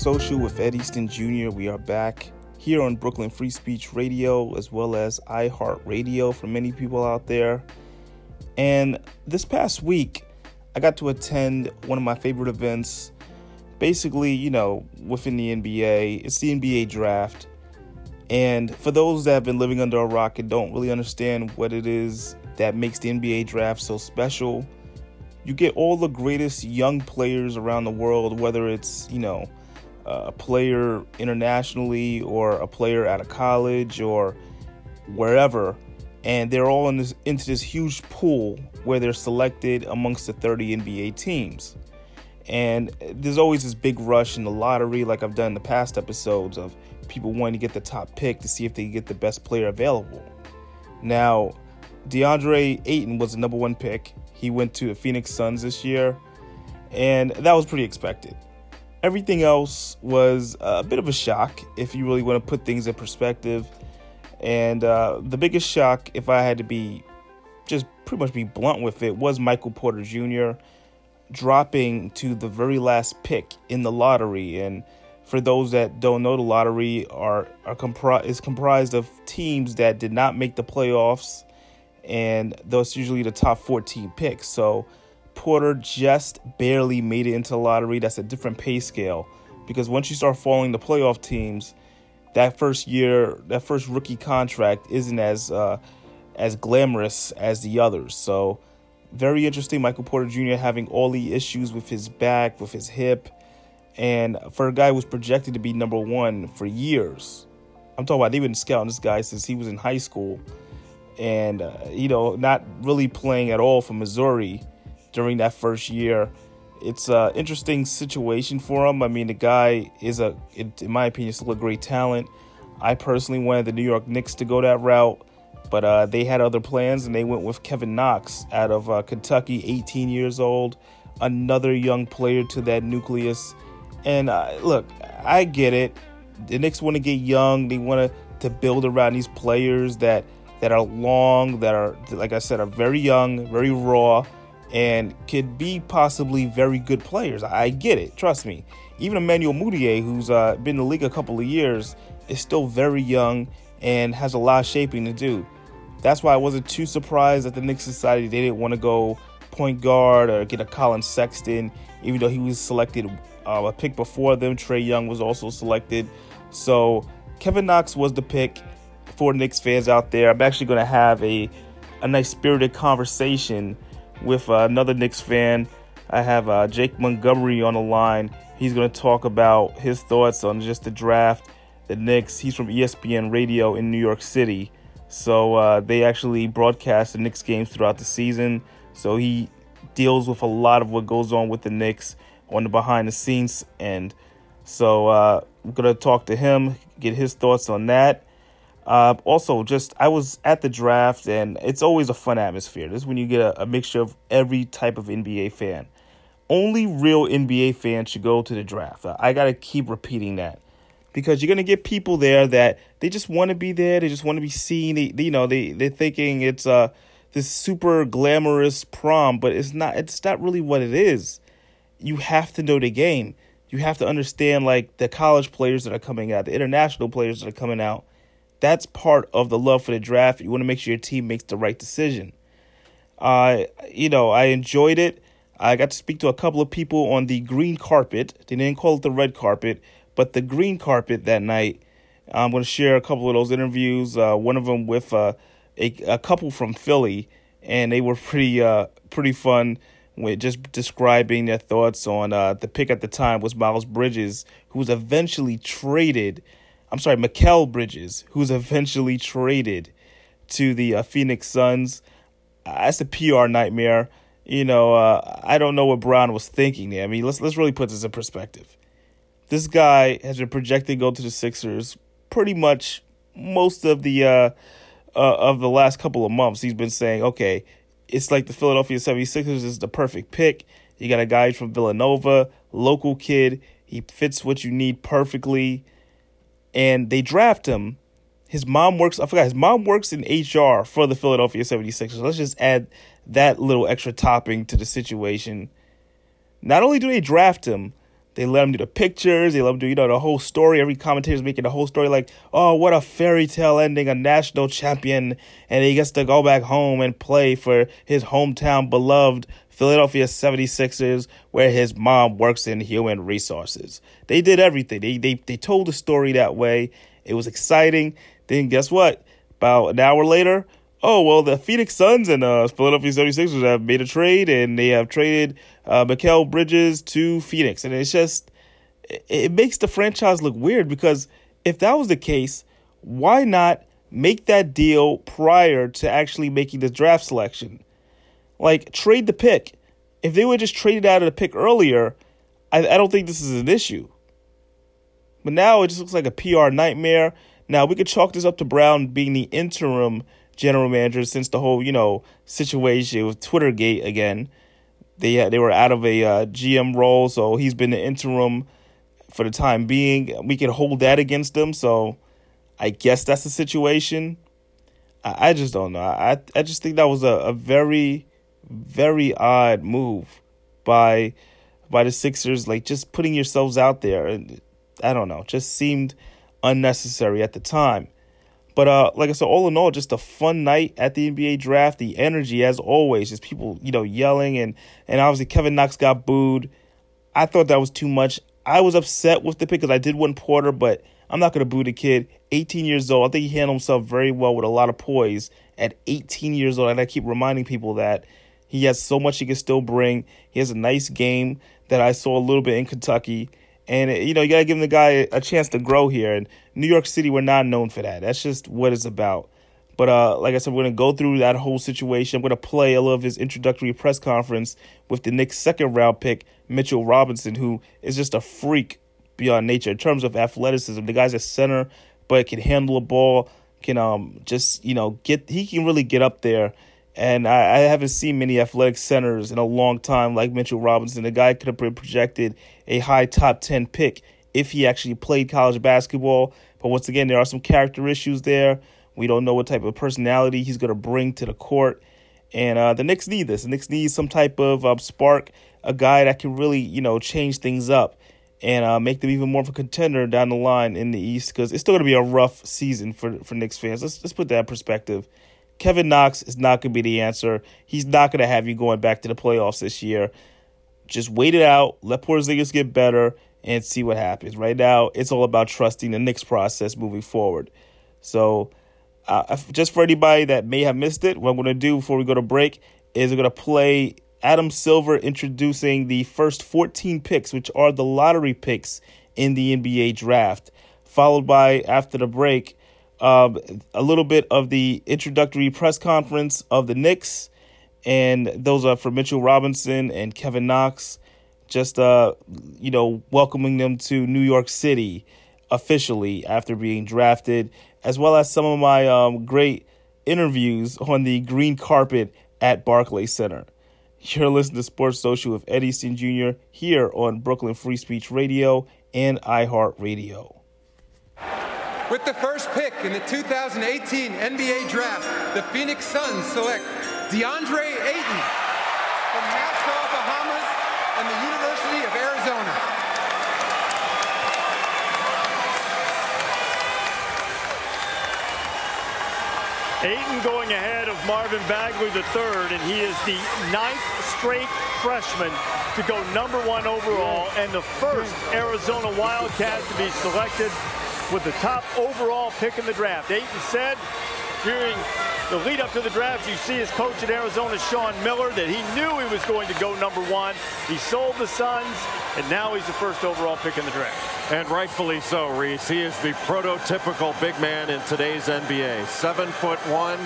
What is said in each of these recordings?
Social with Ed Easton Jr. We are back here on Brooklyn Free Speech Radio as well as iHeartRadio for many people out there. And this past week, I got to attend one of my favorite events. Basically, you know, within the NBA, it's the NBA draft. And for those that have been living under a rock and don't really understand what it is that makes the NBA draft so special, you get all the greatest young players around the world, whether it's, you know, a player internationally or a player at a college or wherever. And they're all in this, into this huge pool where they're selected amongst the 30 NBA teams. And there's always this big rush in the lottery, like I've done in the past episodes, of people wanting to get the top pick to see if they get the best player available. Now, DeAndre Ayton was the number one pick. He went to the Phoenix Suns this year, and that was pretty expected. Everything else was a bit of a shock if you really want to put things in perspective. And uh, the biggest shock, if I had to be just pretty much be blunt with it, was Michael Porter Jr. dropping to the very last pick in the lottery. And for those that don't know, the lottery are, are compri- is comprised of teams that did not make the playoffs and those usually the top 14 picks. So Porter just barely made it into the lottery. That's a different pay scale because once you start following the playoff teams, that first year, that first rookie contract isn't as uh, as glamorous as the others. So very interesting. Michael Porter Jr. having all the issues with his back, with his hip, and for a guy who was projected to be number one for years. I'm talking about they've been scouting this guy since he was in high school and uh, you know not really playing at all for Missouri during that first year. It's an interesting situation for him. I mean, the guy is a, in my opinion, still a great talent. I personally wanted the New York Knicks to go that route, but uh, they had other plans and they went with Kevin Knox out of uh, Kentucky, 18 years old, another young player to that nucleus. And uh, look, I get it. The Knicks want to get young. They want to to build around these players that that are long, that are, like I said, are very young, very raw, and could be possibly very good players. I get it, trust me. Even Emmanuel Mudiay, who's uh, been in the league a couple of years, is still very young and has a lot of shaping to do. That's why I wasn't too surprised that the Knicks decided they didn't want to go point guard or get a Collin Sexton, even though he was selected uh, a pick before them. Trae Young was also selected. So Kevin Knox was the pick for Knicks fans out there, I'm actually going to have a a nice spirited conversation with uh, another Knicks fan. I have uh, Jake Montgomery on the line. He's going to talk about his thoughts on just the draft, the Knicks. He's from ESPN Radio in New York City. So uh, they actually broadcast the Knicks games throughout the season. So he deals with a lot of what goes on with the Knicks on the behind the scenes end. So uh, I'm going to talk to him, get his thoughts on that. Uh, also, just I was at the draft, and it's always a fun atmosphere. This is when you get a, a mixture of every type of NBA fan. Only real NBA fans should go to the draft. I got to keep repeating that because you're gonna get people there that they just want to be there. They just want to be seen. They, you know, they they're thinking it's uh this super glamorous prom, but it's not. It's not really what it is. You have to know the game. You have to understand like the college players that are coming out, the international players that are coming out that's part of the love for the draft. You want to make sure your team makes the right decision. Uh, you know, I enjoyed it. I got to speak to a couple of people on the green carpet. They didn't call it the red carpet, but the green carpet that night. I'm going to share a couple of those interviews. Uh, one of them with uh, a, a couple from Philly, and they were pretty uh, pretty fun with just describing their thoughts on uh, the pick at the time was Miles Bridges, who was eventually traded I'm sorry, Mikal Bridges, who's eventually traded to the uh, Phoenix Suns. Uh, that's a PR nightmare. You know, uh, I don't know what Brown was thinking there. I mean, let's let's really put this in perspective. This guy has been projected to go to the Sixers pretty much most of the uh, uh, of the last couple of months. He's been saying, okay, it's like the Philadelphia 76ers is the perfect pick. You got a guy from Villanova, local kid. He fits what you need perfectly and they draft him. His mom works, I forgot, his mom works in HR for the Philadelphia 76ers. Let's just add that little extra topping to the situation. Not only do they draft him, They let him do the pictures. They let him do, you know, the whole story. Every commentator's making the whole story like, oh, what a fairy tale ending, a national champion. And he gets to go back home and play for his hometown beloved Philadelphia 76ers, where his mom works in human resources. They did everything. They, they, they told the story that way. It was exciting. Then guess what? About an hour later, oh well the phoenix suns and uh, philadelphia 76ers have made a trade and they have traded uh, Mikal bridges to phoenix and it's just it, it makes the franchise look weird because if that was the case why not make that deal prior to actually making the draft selection like trade the pick if they would just traded out of the pick earlier I, I don't think this is an issue but now it just looks like a pr nightmare now we could chalk this up to brown being the interim general manager since the whole you know situation with Twittergate again. They they were out of a uh, GM role, so he's been the interim for the time being. We can hold that against him, so I guess that's the situation. I, I just don't know. I I just think that was a, a very very odd move by by the Sixers, like just putting yourselves out there. And I don't know, just seemed unnecessary at the time. But uh, like I said, all in all, just a fun night at the NBA draft. The energy, as always, just people, you know, yelling and and obviously Kevin Knox got booed. I thought that was too much. I was upset with the pick because I did want Porter, but I'm not going to boo the kid. 18 years old. I think he handled himself very well with a lot of poise at 18 years old. And I keep reminding people that he has so much he can still bring. He has a nice game that I saw a little bit in Kentucky. And you know, you gotta give the guy a chance to grow here. And New York City, we're not known for that. That's just what it's about. But uh, like I said, we're gonna go through that whole situation. I'm gonna play a little of his introductory press conference with the Knicks' second round pick, Mitchell Robinson, who is just a freak beyond nature in terms of athleticism. The guy's a center, but can handle a ball, can um just you know get he can really get up there and I, I, haven't seen many athletic centers in a long time like Mitchell Robinson. The guy could have been projected a high top 10 pick if he actually played college basketball. But once again, there are some character issues there. We don't know what type of personality he's going to bring to the court. And uh, the Knicks need this. The Knicks need some type of um, spark, a guy that can really, you know, change things up and uh, make them even more of a contender down the line in the East because it's still going to be a rough season for, for Knicks fans. Let's, let's put that perspective. Kevin Knox is not going to be the answer. He's not going to have you going back to the playoffs this year. Just wait it out. Let Porzingis get better and see what happens. Right now, it's all about trusting the Knicks process moving forward. So, uh, just for anybody that may have missed it, what I'm going to do before we go to break is I'm going to play Adam Silver introducing the first 14 picks, which are the lottery picks in the NBA draft. Followed by, after the break, a little bit of the introductory press conference of the Knicks, and those are for Mitchell Robinson and Kevin Knox, just uh, you know, welcoming them to New York City officially after being drafted, as well as some of my um, great interviews on the green carpet at Barclays Center. You're listening to Sports Social with Eddie Easton Jr. here on Brooklyn Free Speech Radio and iHeartRadio. With the first pick in the 2018 NBA Draft, the Phoenix Suns select DeAndre Ayton from Nassau, Bahamas, and the University of Arizona. Ayton going ahead of Marvin Bagley III, and he is the ninth straight freshman to go number one overall and the first Arizona Wildcat to be selected with the top overall pick in the draft. Ayton said during the lead up to the draft, you see his coach at Arizona, Sean Miller, that he knew he was going to go number one. He sold the Suns, and now he's the first overall pick in the draft. And rightfully so, Rece. He is the prototypical big man in today's NBA. Seven foot one,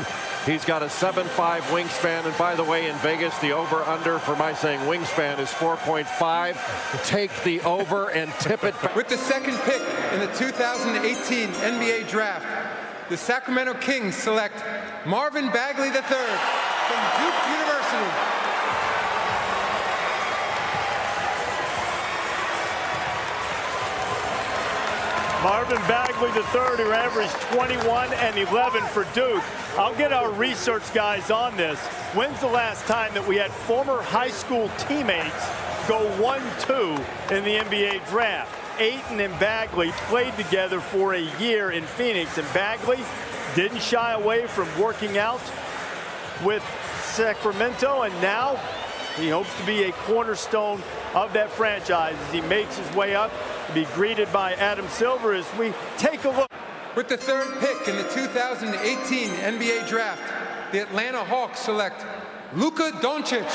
He's got a 7'5 wingspan. And by the way, in Vegas, the over under for my saying wingspan is 4.5. Take the over and tip it back. With the second pick in the 2018 NBA draft, the Sacramento Kings select Marvin Bagley III from Duke University. Marvin Bagley III, who averaged 21 and 11 for Duke. I'll get our research guys on this. When's the last time that we had former high school teammates go 1-2 in the NBA draft. Ayton and Bagley played together for a year in Phoenix, and Bagley didn't shy away from working out with Sacramento, and now he hopes to be a cornerstone of that franchise as he makes his way up be greeted by Adam Silver as we take a look. With the third pick in the 2018 NBA Draft, the Atlanta Hawks select Luka Doncic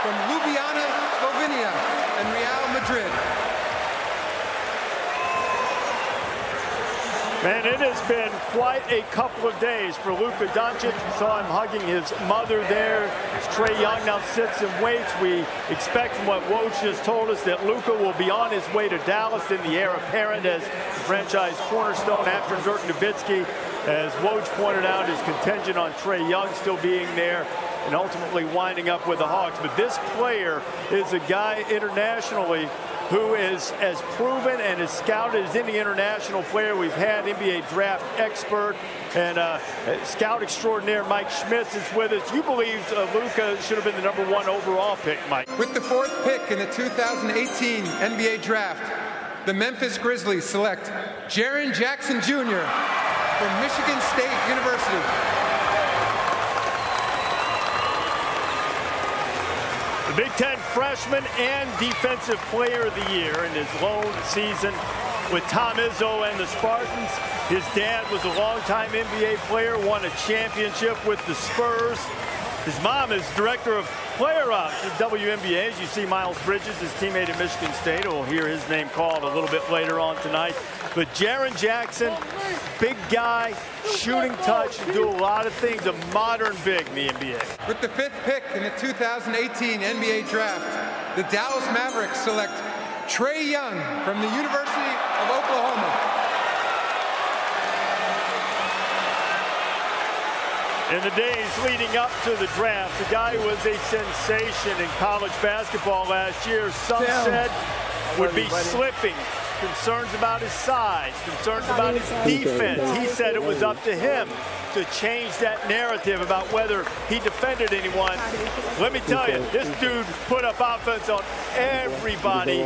from Ljubljana, Slovenia, and Real Madrid. Man, it has been quite a couple of days for Luka Doncic. We saw him hugging his mother there. Trae Young now sits and waits. We expect from what Woj just told us that Luka will be on his way to Dallas in the heir apparent as the franchise cornerstone after Dirk Nowitzki. As Woj pointed out, his contingent on Trae Young still being there and ultimately winding up with the Hawks. But this player is a guy internationally who is as proven and as scouted as any international player we've had, NBA draft expert and uh, scout extraordinaire Mike Schmitz is with us. You believe uh, Luka should have been the number one overall pick, Mike. With the fourth pick in the 2018 NBA draft, the Memphis Grizzlies select Jaren Jackson Jr. from Michigan State University. The big Ten freshman and defensive player of the year in his lone season with Tom Izzo and the Spartans. His dad was a longtime NBA player, won a championship with the Spurs. His mom is director of player ops at WNBA. As you see Miles Bridges, his teammate at Michigan State. We'll hear his name called a little bit later on tonight. But Jaren Jackson, big guy, shooting touch, do a lot of things. A modern big in the NBA. With the fifth pick in the 2018 NBA draft, the Dallas Mavericks select Trae Young from the University of Oklahoma. In the days leading up to the draft, the guy was a sensation in college basketball last year. Some Damn. said would be slipping. Concerns about his size, concerns about his defense. He said it was up to him to change that narrative about whether he defended anyone. Let me tell you, this dude put up offense on everybody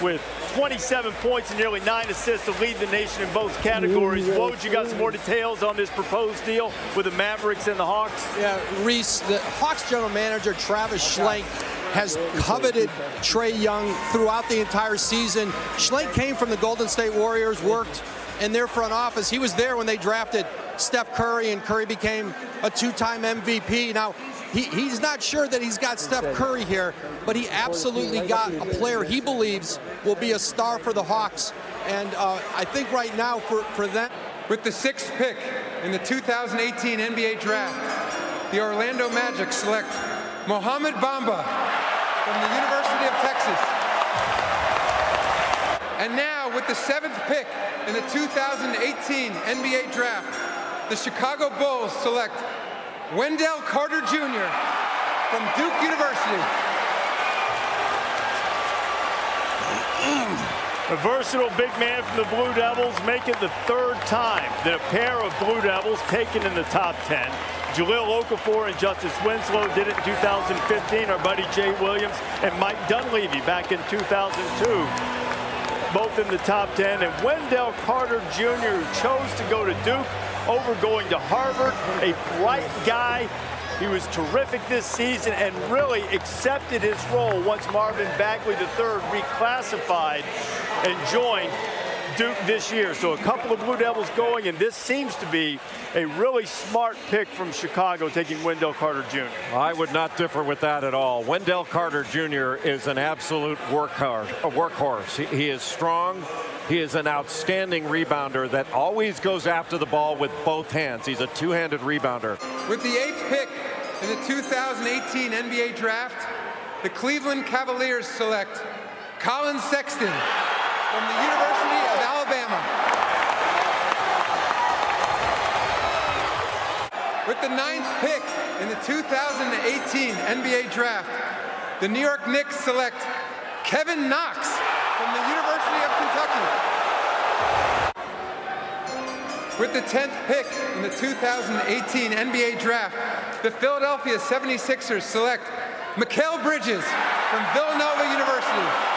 with 27 points and nearly nine assists to lead the nation in both categories. Woj, you got some more details on this proposed deal with the Mavericks and the Hawks? Yeah, Rece, the Hawks general manager, Travis Schlenk, has coveted Trae Young throughout the entire season. Schlenk came from the Golden State Warriors, worked in their front office. He was there when they drafted Steph Curry, and Curry became a two-time MVP. Now, he, he's not sure that he's got Steph Curry here, but he absolutely got a player he believes will be a star for the Hawks. And uh, I think right now for, for them. With the sixth pick in the 2018 NBA Draft, the Orlando Magic select Mohamed Bamba from the University of Texas. And now with the seventh pick in the 2018 NBA Draft, the Chicago Bulls select Wendell Carter Jr. from Duke University. A versatile big man from the Blue Devils make it the third time that a pair of Blue Devils taken in the top 10. Jahlil Okafor and Justice Winslow did it in 2015. Our buddy Jay Williams and Mike Dunleavy back in 2002 both in the top 10. And Wendell Carter Jr., chose to go to Duke, over going to Harvard, a bright guy. He was terrific this season and really accepted his role once Marvin Bagley III reclassified and joined Duke this year. So a couple of Blue Devils going, and this seems to be a really smart pick from Chicago taking Wendell Carter Jr. I would not differ with that at all. Wendell Carter Jr. is an absolute workhorse. A workhorse. He, he is strong. He is an outstanding rebounder that always goes after the ball with both hands. He's a two-handed rebounder. With the eighth pick in the 2018 NBA Draft, the Cleveland Cavaliers select Collin Sexton from the University With the ninth pick in the 2018 NBA Draft, the New York Knicks select Kevin Knox from the University of Kentucky. With the 10th pick in the 2018 NBA Draft, the Philadelphia 76ers select Mikal Bridges from Villanova University.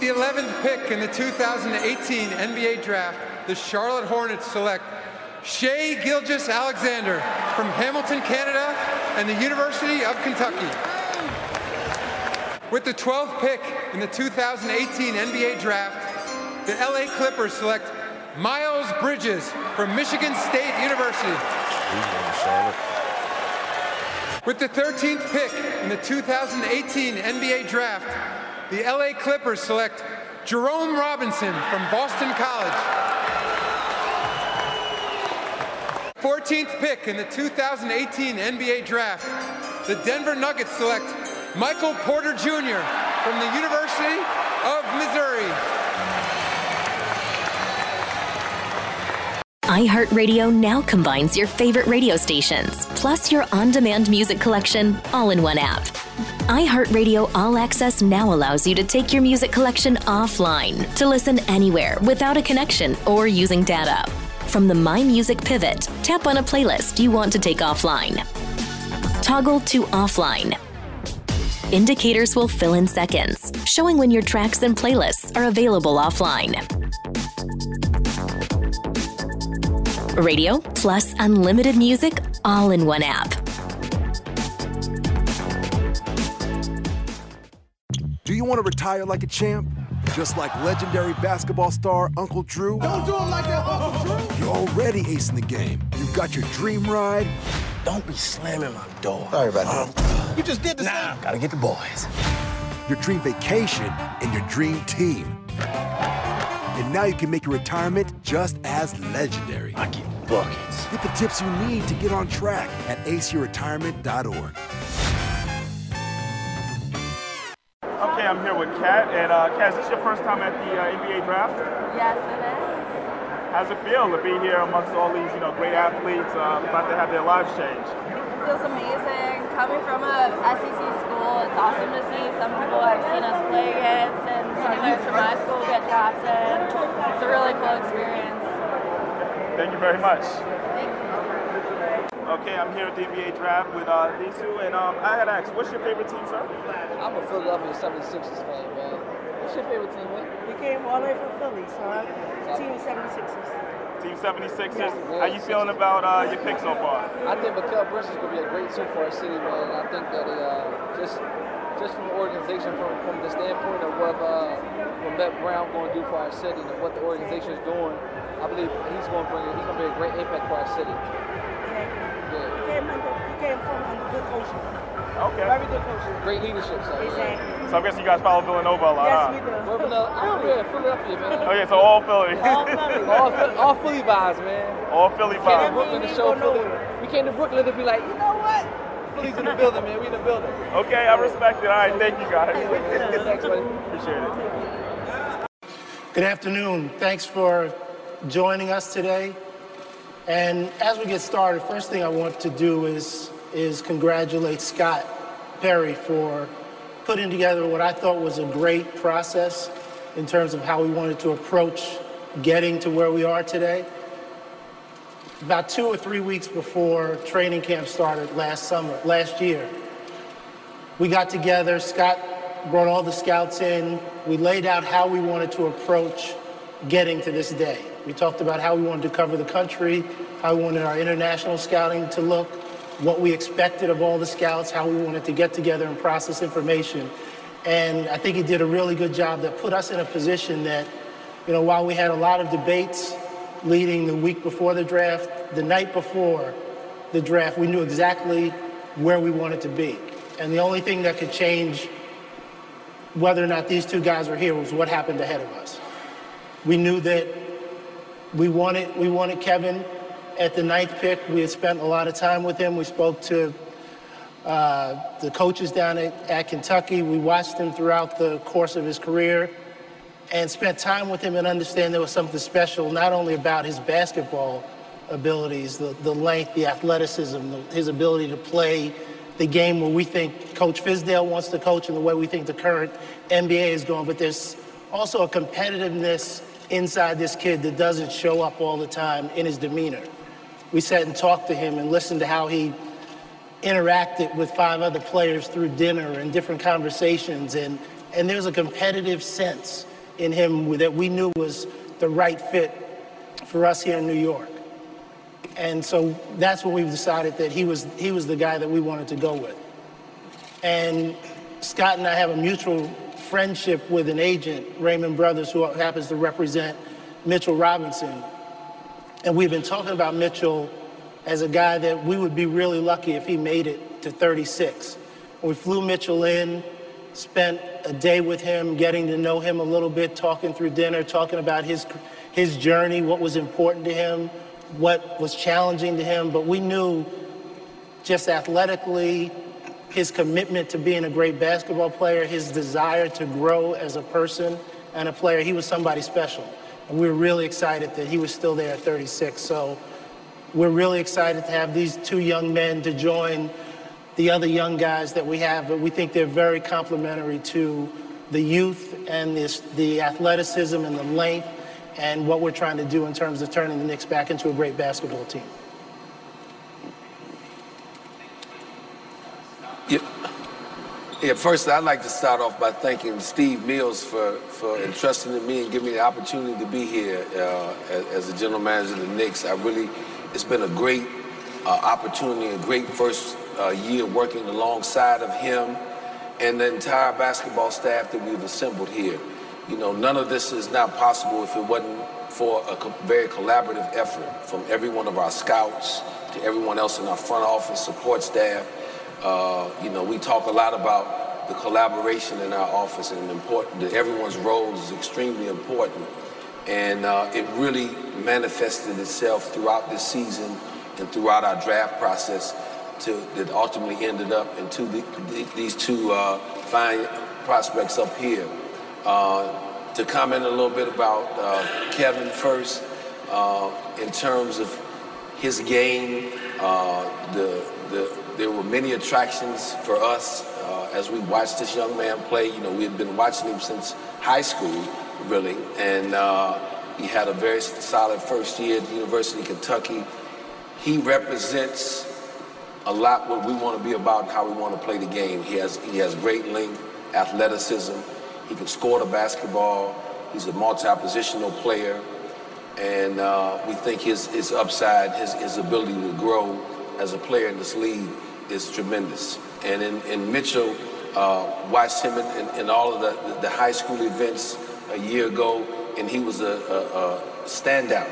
The 11th pick in the 2018 NBA Draft, the Charlotte Hornets select Shai Gilgeous-Alexander from Hamilton, Canada, and the University of Kentucky. With the 12th pick in the 2018 NBA Draft, the LA Clippers select Miles Bridges from Michigan State University. With the 13th pick in the 2018 NBA Draft, the LA Clippers select Jerome Robinson from Boston College. 14th pick in the 2018 NBA Draft, the Denver Nuggets select Michael Porter Jr. from the University of Missouri. iHeartRadio now combines your favorite radio stations, plus your on demand music collection, all in one app. iHeartRadio All Access now allows you to take your music collection offline to listen anywhere without a connection or using data. From the My Music pivot, tap on a playlist you want to take offline. Toggle to offline. Indicators will fill in seconds, showing when your tracks and playlists are available offline. Radio plus unlimited music all in one app. Do you want to retire like a champ? Just like legendary basketball star Uncle Drew? Don't do him like that, Uncle Drew! You're already acing the game. You've got your dream ride. Don't be slamming my door. Sorry about that. You just did the nah, same. Gotta get the boys. Your dream vacation and your dream team. And now you can make your retirement just as legendary. I get buckets. Get the tips you need to get on track at aceyourretirement.org. I'm here with Kat, and uh, Kat, is this your first time at the uh, NBA draft? Yes, it is. How's it feel to be here amongst all these, you know, great athletes uh, about to have their lives change? It feels amazing. Coming from a SEC school, it's awesome to see some people have seen us play against and some players from my school get drafted. It's a really cool experience. Thank you very much. Thank you. Okay, I'm here at the NBA draft with uh, these two, and um, I gotta ask, what's your favorite team, sir? I'm a Philadelphia 76ers fan, man. What's your favorite team, man? We came all the way from Philly, so I'm Team 76ers. Team 76ers. How you feeling about uh, your pick so far? I think Mikal Bridges is going to be a great suit for our city, man. I think that uh, just just from the organization, from, from the standpoint of what, uh, what Matt Brown going to do for our city and what the organization is doing, I believe he's going to bring he's going to be a great impact for our city. Exactly. Yeah. He came, under, he came from under good coaching. Okay. Very good coaching. Great leadership, so Exactly. So I'm guessing you guys follow Villanova a lot, Yes, we do. We're from the, I'm yeah, Philadelphia, man. Oh yeah, so all Philly. All Philly. all, Philly all Philly vibes, man. all Philly We came to. Brooklyn to show ain't Philly. We came to Brooklyn to be like, you know what? Philly's in the building, man. We in the building. Okay, I respect it. All right, thank you guys. Thanks, buddy. Appreciate it. Good afternoon. Thanks for joining us today. And as we get started, first thing I want to do is, is congratulate Scott Perry for putting together what I thought was a great process in terms of how we wanted to approach getting to where we are today. About two or three weeks before training camp started last summer, last year, we got together. Scott brought all the scouts in. We laid out how we wanted to approach getting to this day. We talked about how we wanted to cover the country, how we wanted our international scouting to look, what we expected of all the scouts, how we wanted to get together and process information. And I think he did a really good job that put us in a position that, you know, while we had a lot of debates leading the week before the draft, the night before the draft, we knew exactly where we wanted to be. And the only thing that could change whether or not these two guys were here was what happened ahead of us. We knew that we wanted, we wanted Kevin at the ninth pick. We had spent a lot of time with him. We spoke to uh, the coaches down at, at Kentucky. We watched him throughout the course of his career and spent time with him and understand there was something special, not only about his basketball abilities, the, the length, the athleticism, the, his ability to play the game where we think Coach Fizdale wants to coach and the way we think the current NBA is going, but there's also a competitiveness inside this kid that doesn't show up all the time in his demeanor. We sat and talked to him and listened to how he interacted with five other players through dinner and different conversations. And, and there's a competitive sense in him that we knew was the right fit for us here in New York. And so that's when we decided that he was, he was the guy that we wanted to go with. And Scott and I have a mutual friendship with an agent, Raymond Brothers, who happens to represent Mitchell Robinson. And we've been talking about Mitchell as a guy that we would be really lucky if he made it to 36. We flew Mitchell in, spent a day with him, getting to know him a little bit, talking through dinner, talking about his, his journey, what was important to him, what was challenging to him. But we knew just athletically, his commitment to being a great basketball player, his desire to grow as a person and a player, he was somebody special. And we were really excited that he was still there at 36. So we're really excited to have these two young men to join the other young guys that we have, but we think they're very complementary to the youth and this, the athleticism and the length and what we're trying to do in terms of turning the Knicks back into a great basketball team. Yeah, yeah first, I'd like to start off by thanking Steve Mills for, for entrusting in me and giving me the opportunity to be here uh, as, as the general manager of the Knicks. I really, it's been a great uh, opportunity, a great first uh, year working alongside of him and the entire basketball staff that we've assembled here. You know, none of this is not possible if it wasn't for a co- very collaborative effort from every one of our scouts to everyone else in our front office, support staff. Uh, you know, we talk a lot about the collaboration in our office and important that everyone's role is extremely important. And uh, it really manifested itself throughout this season and throughout our draft process to, that ultimately ended up into the, the, these two uh, fine prospects up here. Uh, to comment a little bit about uh, Kevin first, uh, in terms of his game, the, the, there were many attractions for us uh, as we watched this young man play. You know, we had been watching him since high school, really, and he had a very solid first year at the University of Kentucky. He represents a lot what we want to be about and how we want to play the game. He has he has great length, athleticism. He can score the basketball. He's a multi-positional player, and uh, we think his his upside, his his ability to grow as a player in this league is tremendous. And in, in Mitchell, uh, watched him in, in, in all of the, the high school events a year ago, and he was a, a, a standout.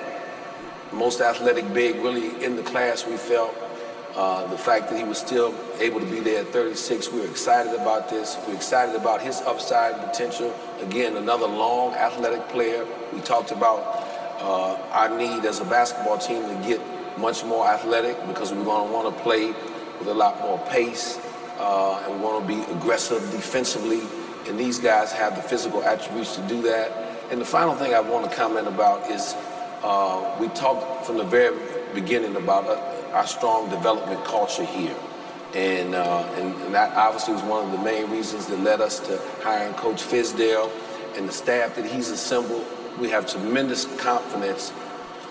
Most athletic big, really in the class, we felt. Uh, the fact that he was still able to be there at 36, we are excited about this. We're excited about his upside potential. Again, another long athletic player. We talked about uh, our need as a basketball team to get much more athletic because we're going to want to play with a lot more pace uh, and want to be aggressive defensively. And these guys have the physical attributes to do that. And the final thing I want to comment about is uh, we talked from the very beginning about uh, our strong development culture here. And, uh, and, and, that obviously was one of the main reasons that led us to hiring Coach Fizdale and the staff that he's assembled. We have tremendous confidence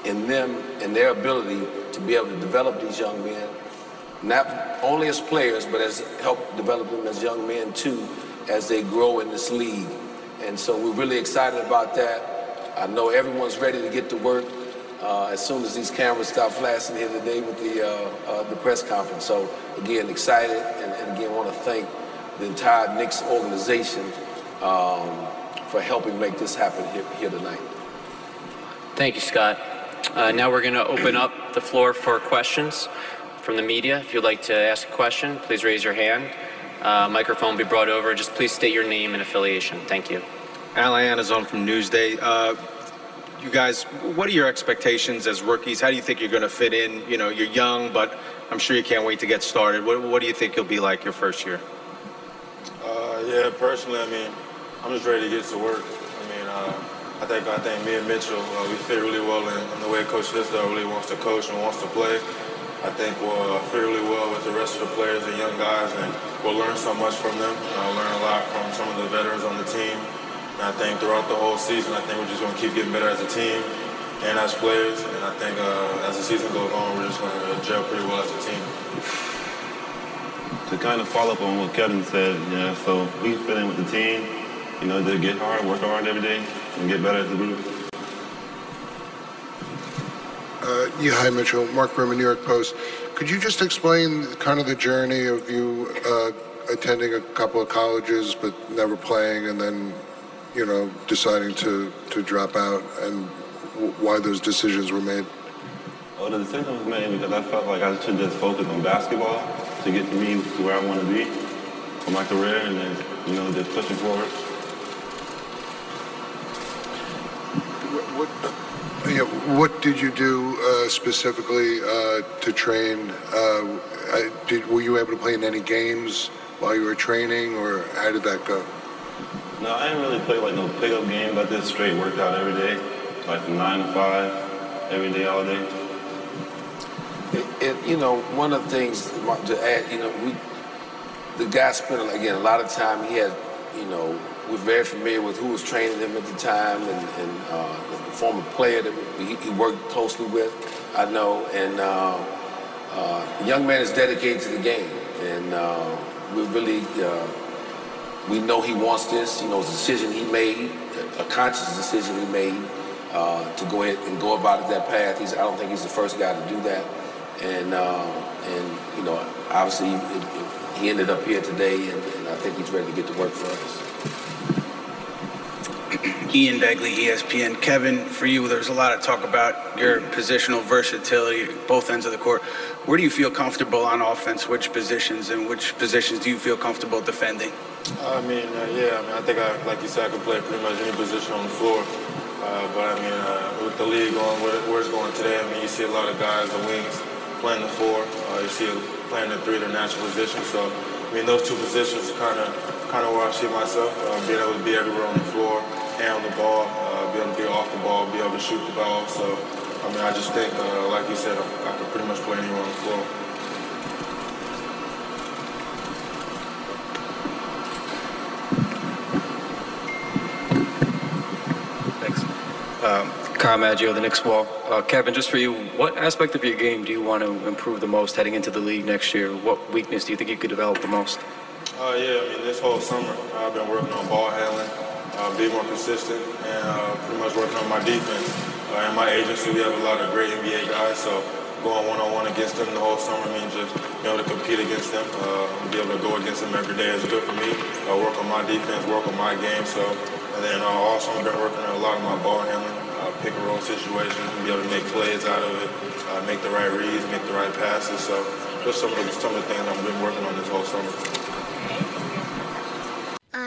in them and their ability to be able to develop these young men, not only as players, but as help develop them as young men too, as they grow in this league. And so we're really excited about that. I know everyone's ready to get to work uh, as soon as these cameras stop flashing here today with the uh, uh, the press conference. So again, excited, and, and again want to thank the entire Knicks organization um, for helping make this happen here, here tonight. Thank you, Scott. Uh, now we're going to open up the floor for questions from the media. If you'd like to ask a question, please raise your hand. Uh, microphone will be brought over. Just please state your name and affiliation. Thank you. Al Iannazzone from Newsday. Uh, you guys, what are your expectations as rookies? How do you think you're going to fit in? You know, you're young, but I'm sure you can't wait to get started. What, what do you think you'll be like your first year? Uh, yeah, personally, I mean, I'm just ready to get to work. I mean, uh, I think I think me and Mitchell, uh, we fit really well in, in, the way Coach Fizdale really wants to coach and wants to play. I think we'll uh, fit really well with the rest of the players and young guys, and we'll learn so much from them. I'll learn a lot from some of the veterans on the team. And I think throughout the whole season, I think we're just going to keep getting better as a team and as players. And I think uh, as the season goes on, we're just going to gel pretty well as a team. to kind of follow up on what Kevin said, yeah, so we fit in with the team, you know, to get hard, work hard every day, and get better as a group. Uh, yeah, hi, Mitchell. Mark Berman, New York Post. Could you just explain kind of the journey of you uh, attending a couple of colleges but never playing and then, you know, deciding to, to drop out and w- why those decisions were made? Well, the decision was made because I felt like I should just focus on basketball to get to me to where I want to be for my career and then, you know, just pushing forward. What, yeah, what did you do uh, specifically uh, to train? Uh, did, were you able to play in any games while you were training, or how did that go? No, I didn't really play like no pickup game. I just straight worked out every day, like from nine to five, every day, all day. And, you know, one of the things to add, you know, we, the guy spent, again, a lot of time. He had, you know, we're very familiar with who was training him at the time and, and uh, the former player that he, he worked closely with, I know. And uh, uh, the young man is dedicated to the game. And uh, we really, uh, we know he wants this. You know, it's a decision he made, a conscious decision he made uh, to go ahead and go about it that path. He's, I don't think he's the first guy to do that. And, and you know, obviously it, it, he ended up here today, and, and I think he's ready to get to work for us. Ian Begley, ESPN. Kevin, for you, there's a lot of talk about your positional versatility, both ends of the court. Where do you feel comfortable on offense? Which positions and which positions do you feel comfortable defending? I mean, uh, yeah, I mean, I think, I, like you said, I can play pretty much any position on the floor. Uh, but I mean, uh, with the league going where, it's going today, I mean, you see a lot of guys, the wings, playing the four. Uh, you see playing the three, their natural position. So, I mean, those two positions kind of, kind of where I see myself, uh, being able to be everywhere on the floor, handle the ball, uh, be able to get off the ball, be able to shoot the ball. So, I mean, I just think, uh, like you said, I, I can pretty much play anywhere on the floor. Thanks. Um, Kyle Maggio, the Knicks wall. Uh, Kevin, just for you, what aspect of your game do you want to improve the most heading into the league next year? What weakness do you think you could develop the most? Uh, yeah, I mean, this whole summer I've been working on ball handling, uh, being more consistent, and uh, pretty much working on my defense. Uh, in my agency, we have a lot of great NBA guys, so going one-on-one against them the whole summer means just being able to compete against them, uh, be able to go against them every day is good for me. Uh, work on my defense, work on my game, so, and then uh, also I've been working on a lot of my ball handling, uh, pick and roll situations, and be able to make plays out of it, uh, make the right reads, make the right passes. So just some of the, some of the things I've been working on this whole summer.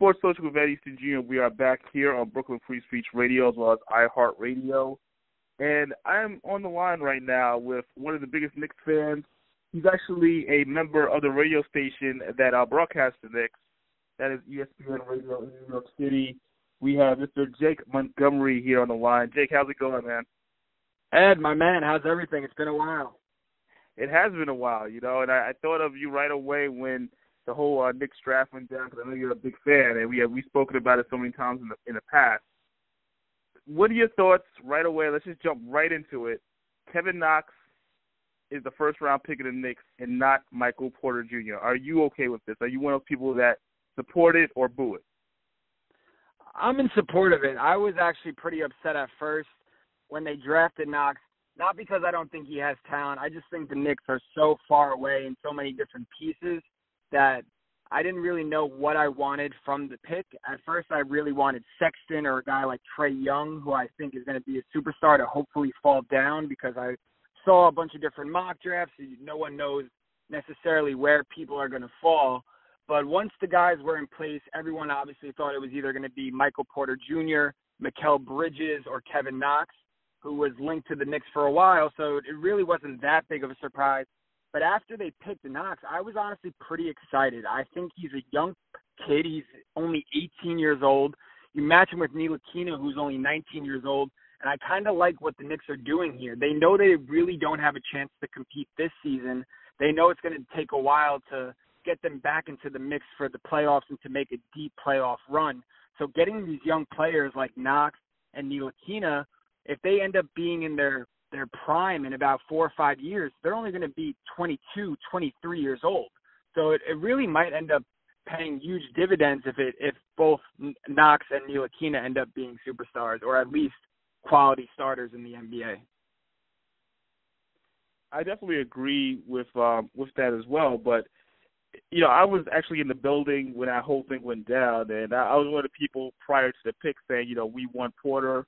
Sports Social with Ed Easton Jr. We are back here on Brooklyn Free Speech Radio as well as iHeartRadio. And I'm on the line right now with one of the biggest Knicks fans. He's actually a member of the radio station that uh, broadcasts the Knicks. That is ESPN Radio in New York City. We have Mr. Jake Montgomery here on the line. Jake, how's it going, man? Ed, my man, how's everything? It's been a while. It has been a while, you know, and I, I thought of you right away when the whole uh, Knicks draft went down because I know you're a big fan, and we have we spoken about it so many times in the in the past. What are your thoughts right away? Let's just jump right into it. Kevin Knox is the first round pick of the Knicks, and not Michael Porter Jr. Are you okay with this? Are you one of those people that support it or boo it? I'm in support of it. I was actually pretty upset at first when they drafted Knox, not because I don't think he has talent. I just think the Knicks are so far away in so many different pieces that I didn't really know what I wanted from the pick. At first, I really wanted Sexton or a guy like Trae Young, who I think is going to be a superstar to hopefully fall down because I saw a bunch of different mock drafts. No one knows necessarily where people are going to fall. But once the guys were in place, everyone obviously thought it was either going to be Michael Porter Jr., Mikal Bridges, or Kevin Knox, who was linked to the Knicks for a while. So it really wasn't that big of a surprise. But after they picked Knox, I was honestly pretty excited. I think he's a young kid. He's only 18 years old. You match him with Ntilikina, who's only 19 years old, and I kind of like what the Knicks are doing here. They know they really don't have a chance to compete this season. They know it's going to take a while to get them back into the mix for the playoffs and to make a deep playoff run. So getting these young players like Knox and Neil Ntilikina, if they end up being in their their prime in about four or five years, they're only going to be 22, 23 years old. So it, it really might end up paying huge dividends if it if both Knox and Ntilikina end up being superstars or at least quality starters in the NBA. I definitely agree with um, with that as well. But you know, I was actually in the building when that whole thing went down, and I, I was one of the people prior to the pick saying, you know, we want Porter.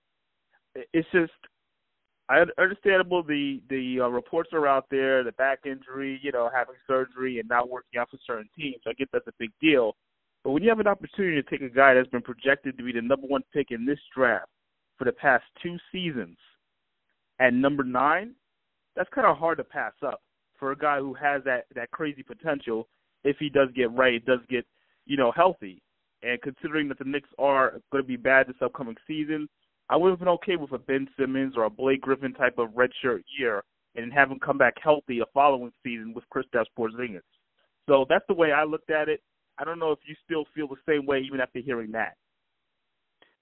It's just, I understandable the the uh, reports are out there, the back injury, you know, having surgery and not working out for certain teams. I get that's a big deal, but when you have an opportunity to take a guy that's been projected to be the number one pick in this draft for the past two seasons, at number nine, that's kind of hard to pass up for a guy who has that that crazy potential if he does get right, does get, you know, healthy. And considering that the Knicks are going to be bad this upcoming season, I would have been okay with a Ben Simmons or a Blake Griffin type of redshirt year and have him come back healthy the following season with Kristaps Porzingis. So that's the way I looked at it. I don't know if you still feel the same way even after hearing that.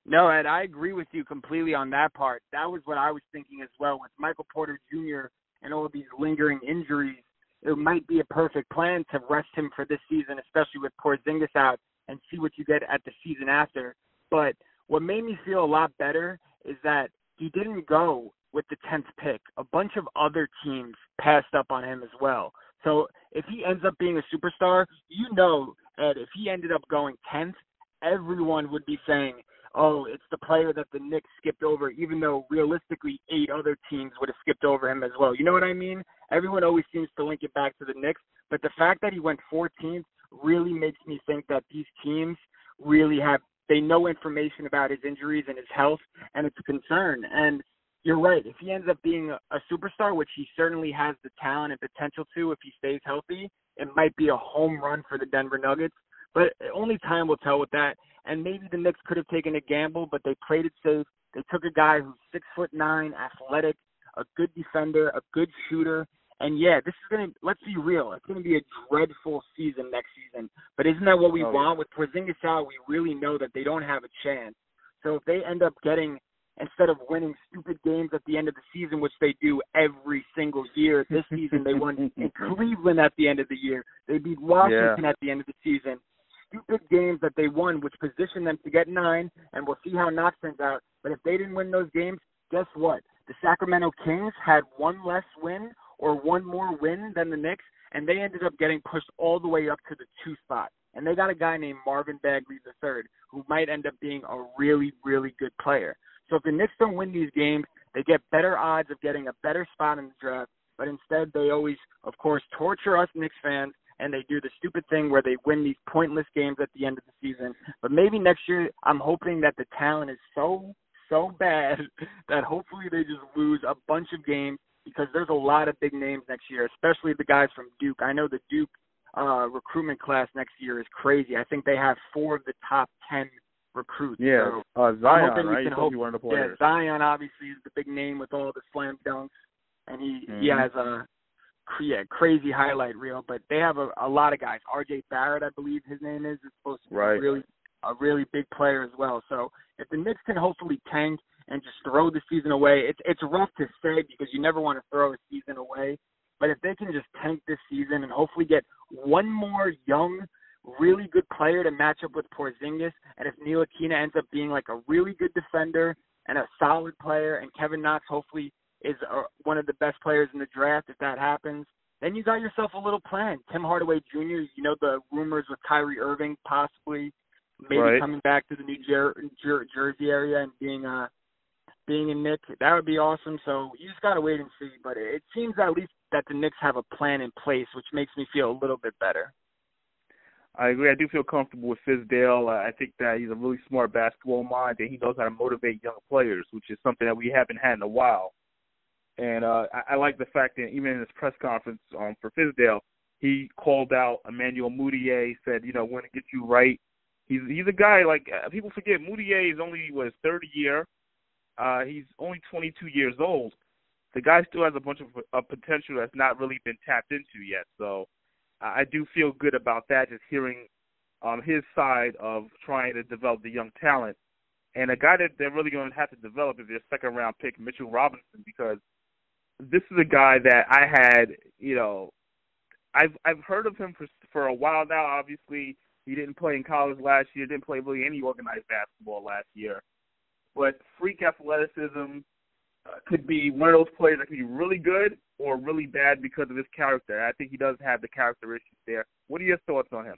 No, Ed, I agree with you completely on that part. That was what I was thinking as well with Michael Porter Jr. and all these lingering injuries it might be a perfect plan to rest him for this season, especially with Porzingis out, and see what you get at the season after. But what made me feel a lot better is that he didn't go with the 10th pick. A bunch of other teams passed up on him as well. So if he ends up being a superstar, you know, Ed, if he ended up going 10th, everyone would be saying, oh, it's the player that the Knicks skipped over, even though realistically eight other teams would have skipped over him as well. You know what I mean? Everyone always seems to link it back to the Knicks, but the fact that he went 14th really makes me think that these teams really have they know information about his injuries and his health, and it's a concern. And you're right. If he ends up being a, superstar, which he certainly has the talent and potential to if he stays healthy, it might be a home run for the Denver Nuggets. But only time will tell with that and maybe the Knicks could have taken a gamble, but they played it safe. They took a guy who's six foot nine, athletic, a good defender, a good shooter, and yeah, this is gonna. Let's be real. It's gonna be a dreadful season next season. But isn't that what we oh, want? Yeah. With Porzingis out, we really know that they don't have a chance. So if they end up getting instead of winning stupid games at the end of the season, which they do every single year. This season they won in Cleveland at the end of the year. They beat Washington yeah. at the end of the season stupid games that they won, which positioned them to get nine, and we'll see how Knox turns out. But if they didn't win those games, guess what? The Sacramento Kings had one less win or one more win than the Knicks, and they ended up getting pushed all the way up to the two spot. And they got a guy named Marvin Bagley III who might end up being a really, really good player. So if the Knicks don't win these games, they get better odds of getting a better spot in the draft. But instead, they always, of course, torture us Knicks fans and they do the stupid thing where they win these pointless games at the end of the season. But maybe next year, I'm hoping that the talent is so so bad that hopefully they just lose a bunch of games because there's a lot of big names next year, especially the guys from Duke. I know the Duke uh recruitment class next year is crazy. I think they have four of the top ten recruits. Yeah, so uh, Zion, right? You hope, one of the players. Yeah, Zion obviously is the big name with all the slam dunks, and he mm-hmm. he has a yeah, crazy highlight reel. But they have a, a lot of guys. R.J. Barrett, I believe his name is, is supposed to be right. really a really big player as well. So if the Knicks can hopefully tank and just throw the season away, it's it's rough to say because you never want to throw a season away. But if they can just tank this season and hopefully get one more young, really good player to match up with Porzingis, and if Ntilikina ends up being like a really good defender and a solid player, and Kevin Knox hopefully is uh, one of the best players in the draft, if that happens, then you got yourself a little plan. Tim Hardaway Jr., you know the rumors with Kyrie Irving possibly maybe right. coming back to the New Jer- Jer- Jersey area and being uh being a Knick. That would be awesome. So you just gotta wait and see. But it seems at least that the Knicks have a plan in place, which makes me feel a little bit better. I agree. I do feel comfortable with Fizdale. Uh, I think that he's a really smart basketball mind and he knows how to motivate young players, which is something that we haven't had in a while And uh, I, I like the fact that even in his press conference um, for Fizdale, he called out Emmanuel Mudiay, said, you know, going to get you right. He's he's a guy like uh, people forget. Mudiay is only what his third year. Uh, he's only 22 years old. The guy still has a bunch of uh, potential that's not really been tapped into yet. So I do feel good about that. Just hearing um, his side of trying to develop the young talent, and a guy that they're really going to have to develop is their second round pick, Mitchell Robinson, because this is a guy that I had, you know, I've I've heard of him for for a while now. Obviously, he didn't play in college last year. Didn't play really any organized basketball last year. But freak athleticism uh, could be one of those players that could be really good or really bad because of his character. I think he does have the characteristics there. What are your thoughts on him?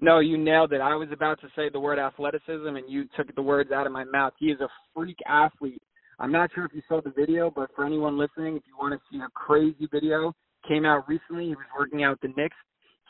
No, you nailed it. I was about to say the word athleticism, and you took the words out of my mouth. He is a freak athlete. I'm not sure if you saw the video, but for anyone listening, if you want to see a crazy video, came out recently. He was working out with the Knicks.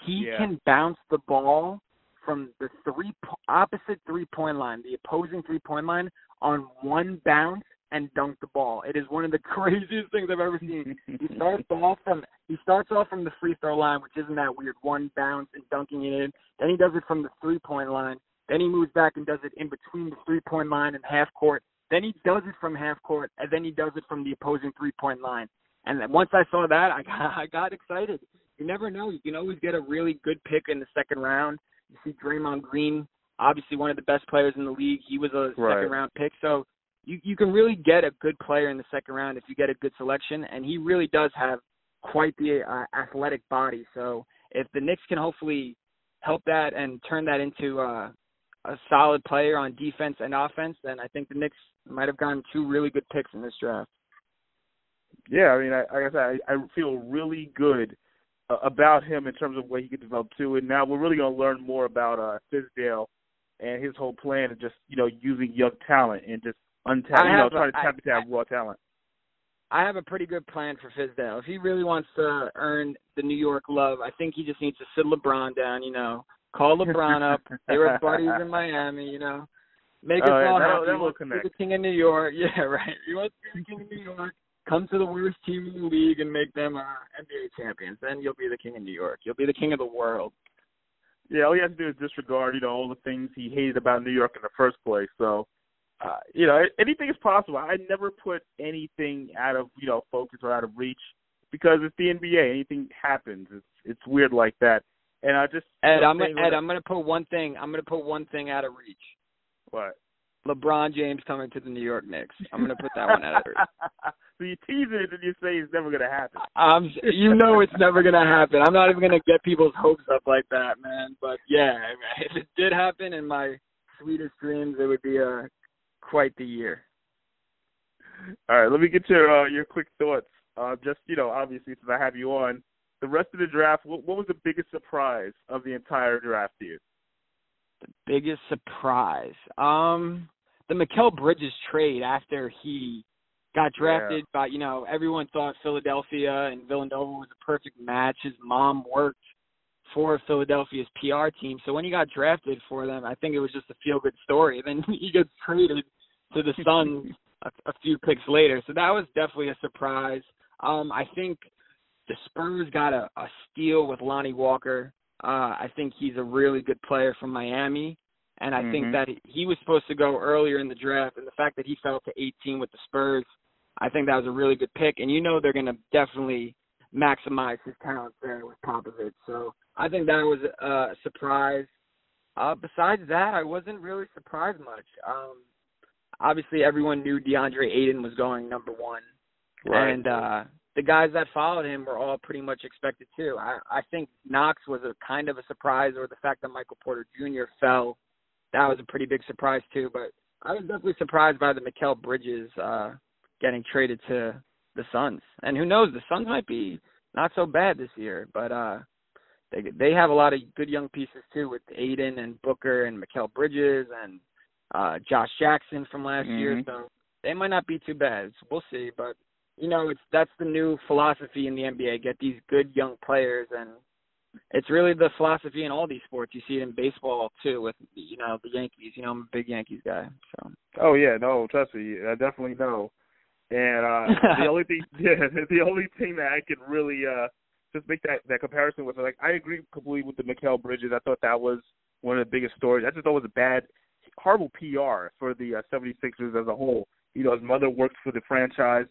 He Yeah. can bounce the ball from the three opposite three point line, the opposing three point line, on one bounce and dunk the ball. It is one of the craziest things I've ever seen. he starts off from he starts off from the free throw line, which isn't that weird, one bounce and dunking it in. Then he does it from the three point line. Then he moves back and does it in between the three point line and half court. Then he does it from half court, and then he does it from the opposing three point line. And then once I saw that, I got I got excited. You never know. You can always get a really good pick in the second round. You see Draymond Green, obviously one of the best players in the league. He was a Right. second round pick, so you you can really get a good player in the second round if you get a good selection. And he really does have quite the uh, athletic body. So if the Knicks can hopefully help that and turn that into uh, a solid player on defense and offense, then I think the Knicks might have gotten two really good picks in this draft. Yeah, I mean, I, like I said, I, I feel really good uh, about him in terms of what he could develop to. And now we're really going to learn more about uh, Fizdale and his whole plan of just you know using young talent and just untapped, you know, trying to tap into that raw talent. I have a pretty good plan for Fizdale. If he really wants to earn the New York love, I think he just needs to sit LeBron down. You know, call LeBron up. They were buddies in Miami. You know, make us Oh, yeah, all that'll- happy. that He will connect. the king of New York. Yeah, right. He wants to be the king of New York. Come to the worst team in the league and make them uh, NBA champions. Then you'll be the king of New York. You'll be the king of the world. Yeah, all he has to do is disregard, you know, all the things he hated about New York in the first place. So, uh, you know, anything is possible. I never put anything out of, you know, focus or out of reach because it's the NBA. Anything happens. It's it's weird like that. And I just Ed, you I'm gonna, Ed, I'm gonna put one thing. I'm gonna put one thing out of reach. What? LeBron James coming to the New York Knicks. I'm gonna put that one out of reach. so you tease it and you say it's never gonna happen. I'm, you know it's never gonna happen. I'm not even gonna get people's hopes up like that, man. But yeah, if it did happen in my sweetest dreams, it would be uh, quite the year. All right, let me get your uh, your quick thoughts. Uh, just you know, obviously since I have you on, the rest of the draft. What, what was the biggest surprise of the entire draft to you? Biggest surprise. Um, the Mikal Bridges trade after he got drafted by you know everyone thought Philadelphia and Villanova was a perfect match. His mom worked for Philadelphia's PR team, so when he got drafted for them, I think it was just a feel good story. Then he gets traded to the Suns a, a few picks later, so that was definitely a surprise. Um, I think the Spurs got a, a steal with Lonnie Walker. Uh, I think he's a really good player from Miami, and I think Mhm. that he was supposed to go earlier in the draft, and the fact that he fell to 18 with the Spurs, I think that was a really good pick. And you know they're going to definitely maximize his talent there with Popovich, so I think that was a surprise. Uh, besides that, I wasn't really surprised much. Um, obviously, everyone knew DeAndre Ayton was going number one, Right. and uh, the guys that followed him were all pretty much expected too. I, I think Knox was a kind of a surprise, or the fact that Michael Porter Jr. fell, that was a pretty big surprise too. But I was definitely surprised by the Mikal Bridges uh, getting traded to the Suns, and who knows, the Suns might be not so bad this year, but uh, they they have a lot of good young pieces too with Ayton and Booker and Mikal Bridges and uh, Josh Jackson from last year, Mhm. so they might not be too bad. So we'll see, but you know, it's that's the new philosophy in the NBA. Get these good young players, and it's really the philosophy in all these sports. You see it in baseball too, with you know the Yankees. You know, I'm a big Yankees guy, so Oh yeah, no, trust me, I definitely know. And uh the only thing, yeah, the only thing that I can really uh just make that that comparison with, like, I agree completely with the Mikal Bridges. I thought that was one of the biggest stories. I just thought it was a bad, horrible PR for the uh, 76ers as a whole. You know, his mother worked for the franchise.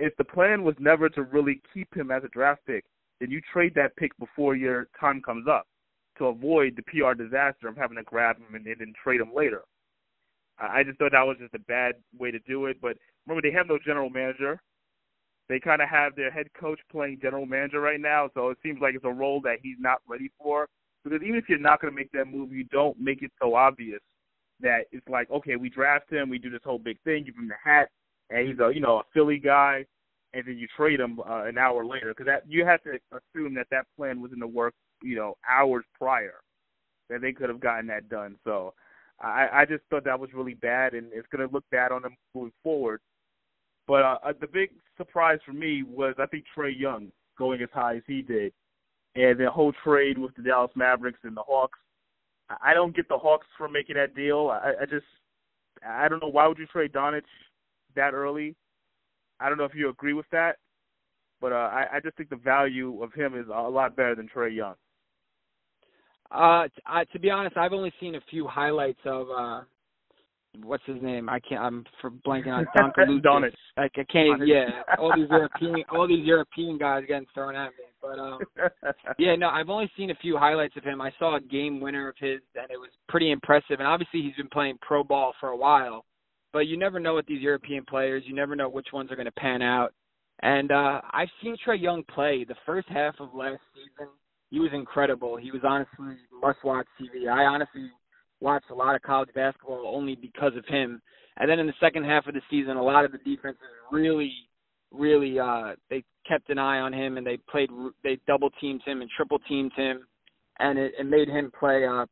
If the plan was never to really keep him as a draft pick, then you trade that pick before your time comes up to avoid the PR disaster of having to grab him and, then trade him later. I just thought that was just a bad way to do it. But remember, they have no general manager. They kind of have their head coach playing general manager right now, so it seems like it's a role that he's not ready for. Because even if you're not going to make that move, you don't make it so obvious that it's like, okay, we draft him, we do this whole big thing, give him the hat, and he's a you know a Philly guy, and then you trade him uh, an hour later. Because that you have to assume that that plan was in the works, you know, hours prior, that they could have gotten that done. So I, I just thought that was really bad, and it's going to look bad on them moving forward. But uh, uh, the big surprise for me was I think Trae Young going as high as he did, and the whole trade with the Dallas Mavericks and the Hawks. I don't get the Hawks for making that deal. I, I just I don't know why would you trade Doncic that early. I don't know if you agree with that, but uh, I, I just think the value of him is a lot better than Trae Young. Uh, I, to be honest, I've only seen a few highlights of uh, what's his name? I can't. I'm for blanking on Doncic. Like I can't. Even, yeah, all these European, all these European guys getting thrown at me. But um, yeah, no, I've only seen a few highlights of him. I saw a game winner of his, and it was pretty impressive. And obviously, he's been playing pro ball for a while. But you never know with these European players. You never know which ones are going to pan out. And uh I've seen Trae Young play the first half of last season he was incredible. He was honestly must watch TV. I honestly watched a lot of college basketball only because of him. And then in the second half of the season, a lot of the defenses really, really uh they kept an eye on him and they played they double teamed him and triple teamed him, and it, it made him play uh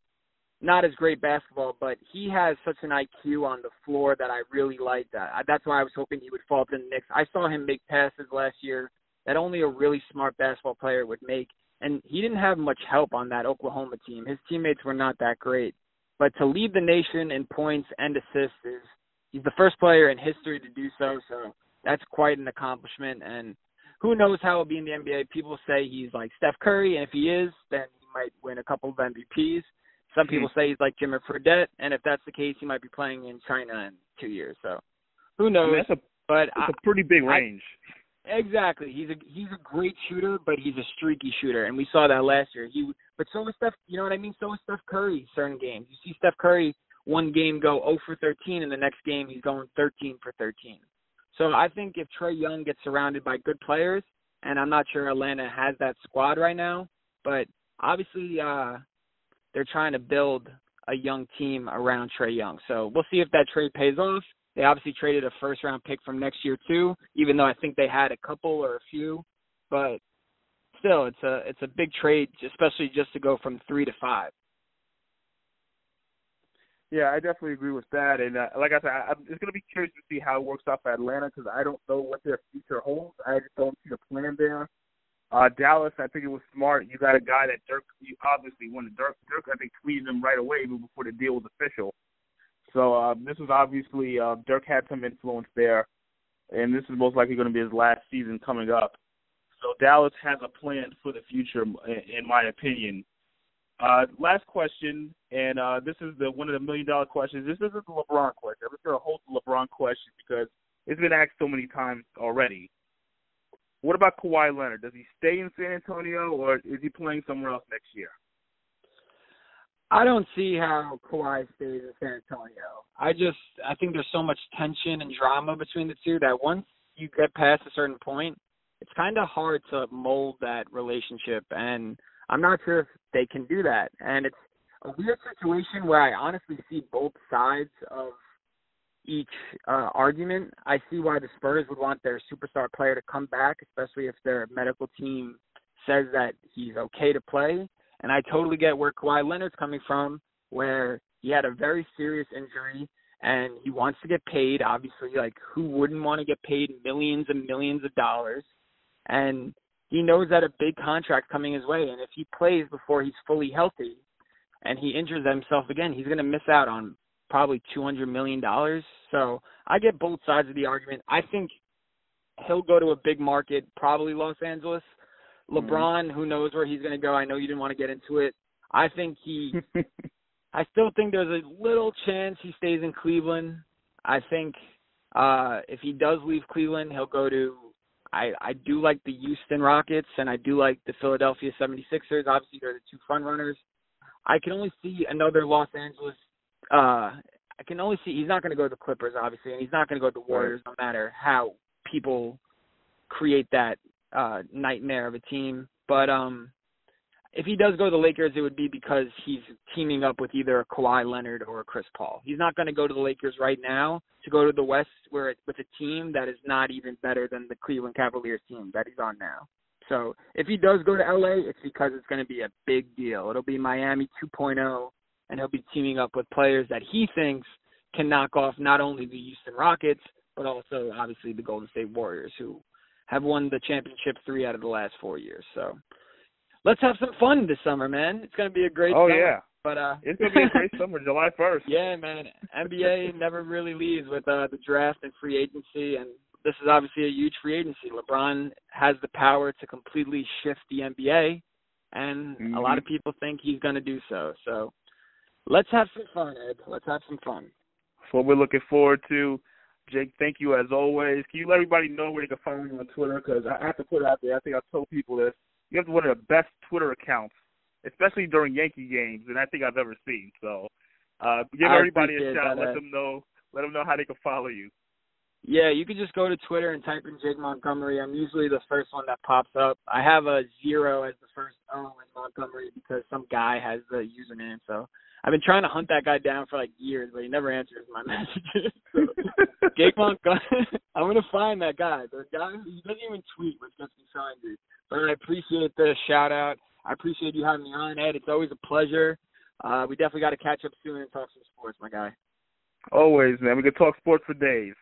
not as great basketball, but he has such an IQ on the floor that I really liked. That. That's why I was hoping he would fall to the Knicks. I saw him make passes last year that only a really smart basketball player would make and he didn't have much help on that Oklahoma team. His teammates were not that great. But to lead the nation in points and assists is he's the first player in history to do so, so that's quite an accomplishment and who knows how he'll be in the NBA. People say he's like Steph Curry, and if he is, then he might win a couple of MVPs. Some Hmm. people say he's like Jimmer Fredette, and if that's the case, he might be playing in China in two years. So who knows? I mean, that's a but it's I, a pretty big I- range. Exactly. He's a he's a great shooter, but he's a streaky shooter, and we saw that last year. He but so was Steph. You know what I mean? So was Steph Curry. Certain games, you see Steph Curry one game go 0 for 13, and the next game he's going 13 for 13. So I think if Trae Young gets surrounded by good players, and I'm not sure Atlanta has that squad right now, but obviously uh they're trying to build a young team around Trae Young. So we'll see if that trade pays off. They obviously traded a first round pick from next year too, even though I think they had a couple or a few. But still it's a it's a big trade, especially just to go from three to five. Yeah, I definitely agree with that. And uh, like I said, I'm it's going to be curious to see how it works out for Atlanta because I don't know what their future holds. I just don't see the plan there. Uh, Dallas, I think it was smart. You got a guy that Dirk, you obviously wanted Dirk. Dirk, I think, tweeted him right away even before the deal was official. So uh, this was obviously uh, Dirk had some influence there, and this is most likely going to be his last season coming up. So Dallas has a plan for the future, in my opinion. Uh, last question, and uh, this is the one of the million dollar questions. This isn't the LeBron question. I'm just going to hold the LeBron question because it's been asked so many times already. What about Kawhi Leonard? Does he stay in San Antonio or is he playing somewhere else next year? I don't see how Kawhi stays in San Antonio. I just I think there's so much tension and drama between the two that once you get past a certain point, it's kind of hard to mold that relationship and I'm not sure if they can do that. And it's a weird situation where I honestly see both sides of each uh, argument. I see why the Spurs would want their superstar player to come back, especially if their medical team says that he's okay to play. And I totally get where Kawhi Leonard's coming from, where he had a very serious injury and he wants to get paid. Obviously, like who wouldn't want to get paid millions and millions of dollars? And he knows that a big contract coming his way, and if he plays before he's fully healthy, and he injures himself again, he's going to miss out on probably two hundred million dollars. So I get both sides of the argument. I think he'll go to a big market, probably Los Angeles. Mm-hmm. LeBron, who knows where he's going to go? I know you didn't want to get into it. I think he. I still think there's a little chance he stays in Cleveland. I think uh if he does leave Cleveland, he'll go to I I do like the Houston Rockets and I do like the Philadelphia 76ers. Obviously, they're the two front runners. I can only see another Los Angeles uh I can only see he's not going to go to the Clippers obviously and he's not going to go to the Warriors no matter how people create that uh nightmare of a team. But um if he does go to the Lakers, it would be because he's teaming up with either a Kawhi Leonard or a Chris Paul. He's not going to go to the Lakers right now to go to the West where it, with a team that is not even better than the Cleveland Cavaliers team that he's on now. So if he does go to LA, it's because it's going to be a big deal. It'll be Miami 2.0, and he'll be teaming up with players that he thinks can knock off not only the Houston Rockets but also obviously the Golden State Warriors, who have won the championship three out of the last four years. So let's have some fun this summer, man. It's going to be a great Oh summer. yeah, But uh it's gonna be a great summer, July first. yeah, man. NBA never really leaves with uh the draft and free agency and this is obviously a huge free agency. LeBron has the power to completely shift the NBA and a lot of people think he's going to do so. So let's have some fun, Ed. Let's have some fun. That's what we're looking forward to. Jake, thank you as always. Can you let everybody know where they can follow you on Twitter? Because I have to put it out there. I think I've told people this. You have one of the best Twitter accounts, especially during Yankee games, and I think I've ever seen. So, uh, give I everybody a shout. that, Let them know. Let them know how they can follow you. Yeah, you can just go to Twitter and type in Jake Montgomery. I'm usually the first one that pops up. I have a zero as the first O in Montgomery because some guy has the username. So I've been trying to hunt that guy down for like years, but he never answers my messages. So, Jake Montgomery, I'm gonna find that guy. The guy he doesn't even tweet, which gets me so angry. But I appreciate the shout out. I appreciate you having me on, Ed. It's always a pleasure. Uh, we definitely got to catch up soon and talk some sports, my guy. Always, man. We can talk sports for days.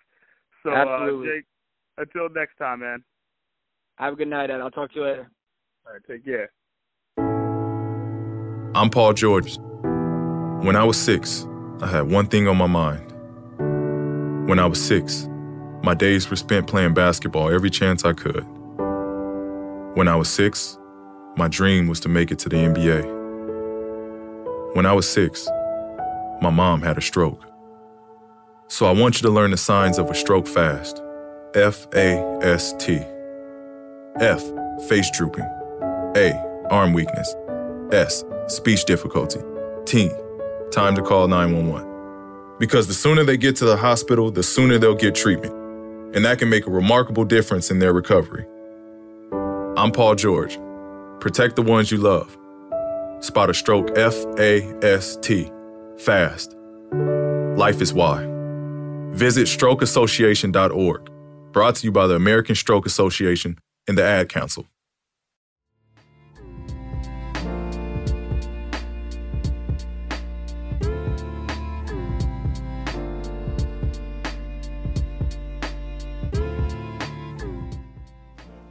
So, Absolutely. Uh, Jake, until next time, man. Have a good night, Ed. I'll talk to you later. All right, take care. I'm Paul George. When I was six, I had one thing on my mind. When I was six, my days were spent playing basketball every chance I could. When I was six, my dream was to make it to the NBA. When I was six, my mom had a stroke. So I want you to learn the signs of a stroke fast. F A S T. F, face drooping. A, arm weakness. S, speech difficulty. T, time to call 911. Because the sooner they get to the hospital, the sooner they'll get treatment. And that can make a remarkable difference in their recovery. I'm Paul George. Protect the ones you love. Spot a stroke F A S T. Fast. Life is why. Visit strokeassociation.org. Brought to you by the American Stroke Association and the Ad Council.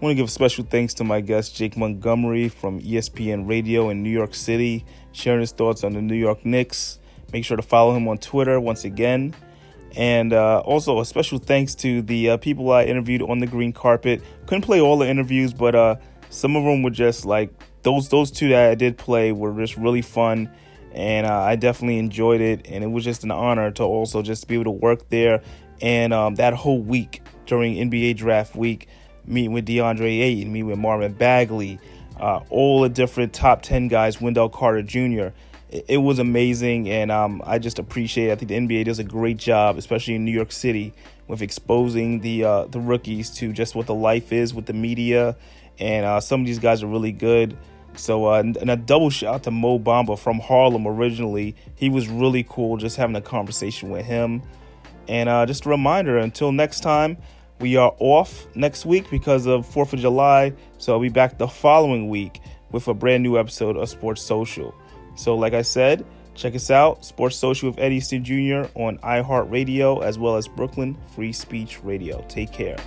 I want to give special thanks to my guest, Jake Montgomery from ESPN Radio in New York City, sharing his thoughts on the New York Knicks. Make sure to follow him on Twitter once again. And uh, also, a special thanks to the uh, people I interviewed on the green carpet. Couldn't play all the interviews, but uh, some of them were just like those. Those two that I did play were just really fun, and uh, I definitely enjoyed it. And it was just an honor to also just be able to work there. And um, that whole week during NBA Draft Week, meeting with DeAndre Ayton, meeting with Marvin Bagley, uh, all the different top 10 guys, Wendell Carter Jr. It, it was amazing, and um, I just appreciate it. I think the NBA does a great job, especially in New York City, with exposing the uh, the rookies to just what the life is with the media. And uh, some of these guys are really good. So, uh, and a double shout out to Mo Bamba from Harlem originally. He was really cool just having a conversation with him. And uh, just a reminder until next time, we are off next week because of 4th of July. So I'll be back the following week with a brand new episode of Sports Social. So, like I said, check us out Sports Social with Eddie Easton Jr. on iHeartRadio as well as Brooklyn Free Speech Radio. Take care.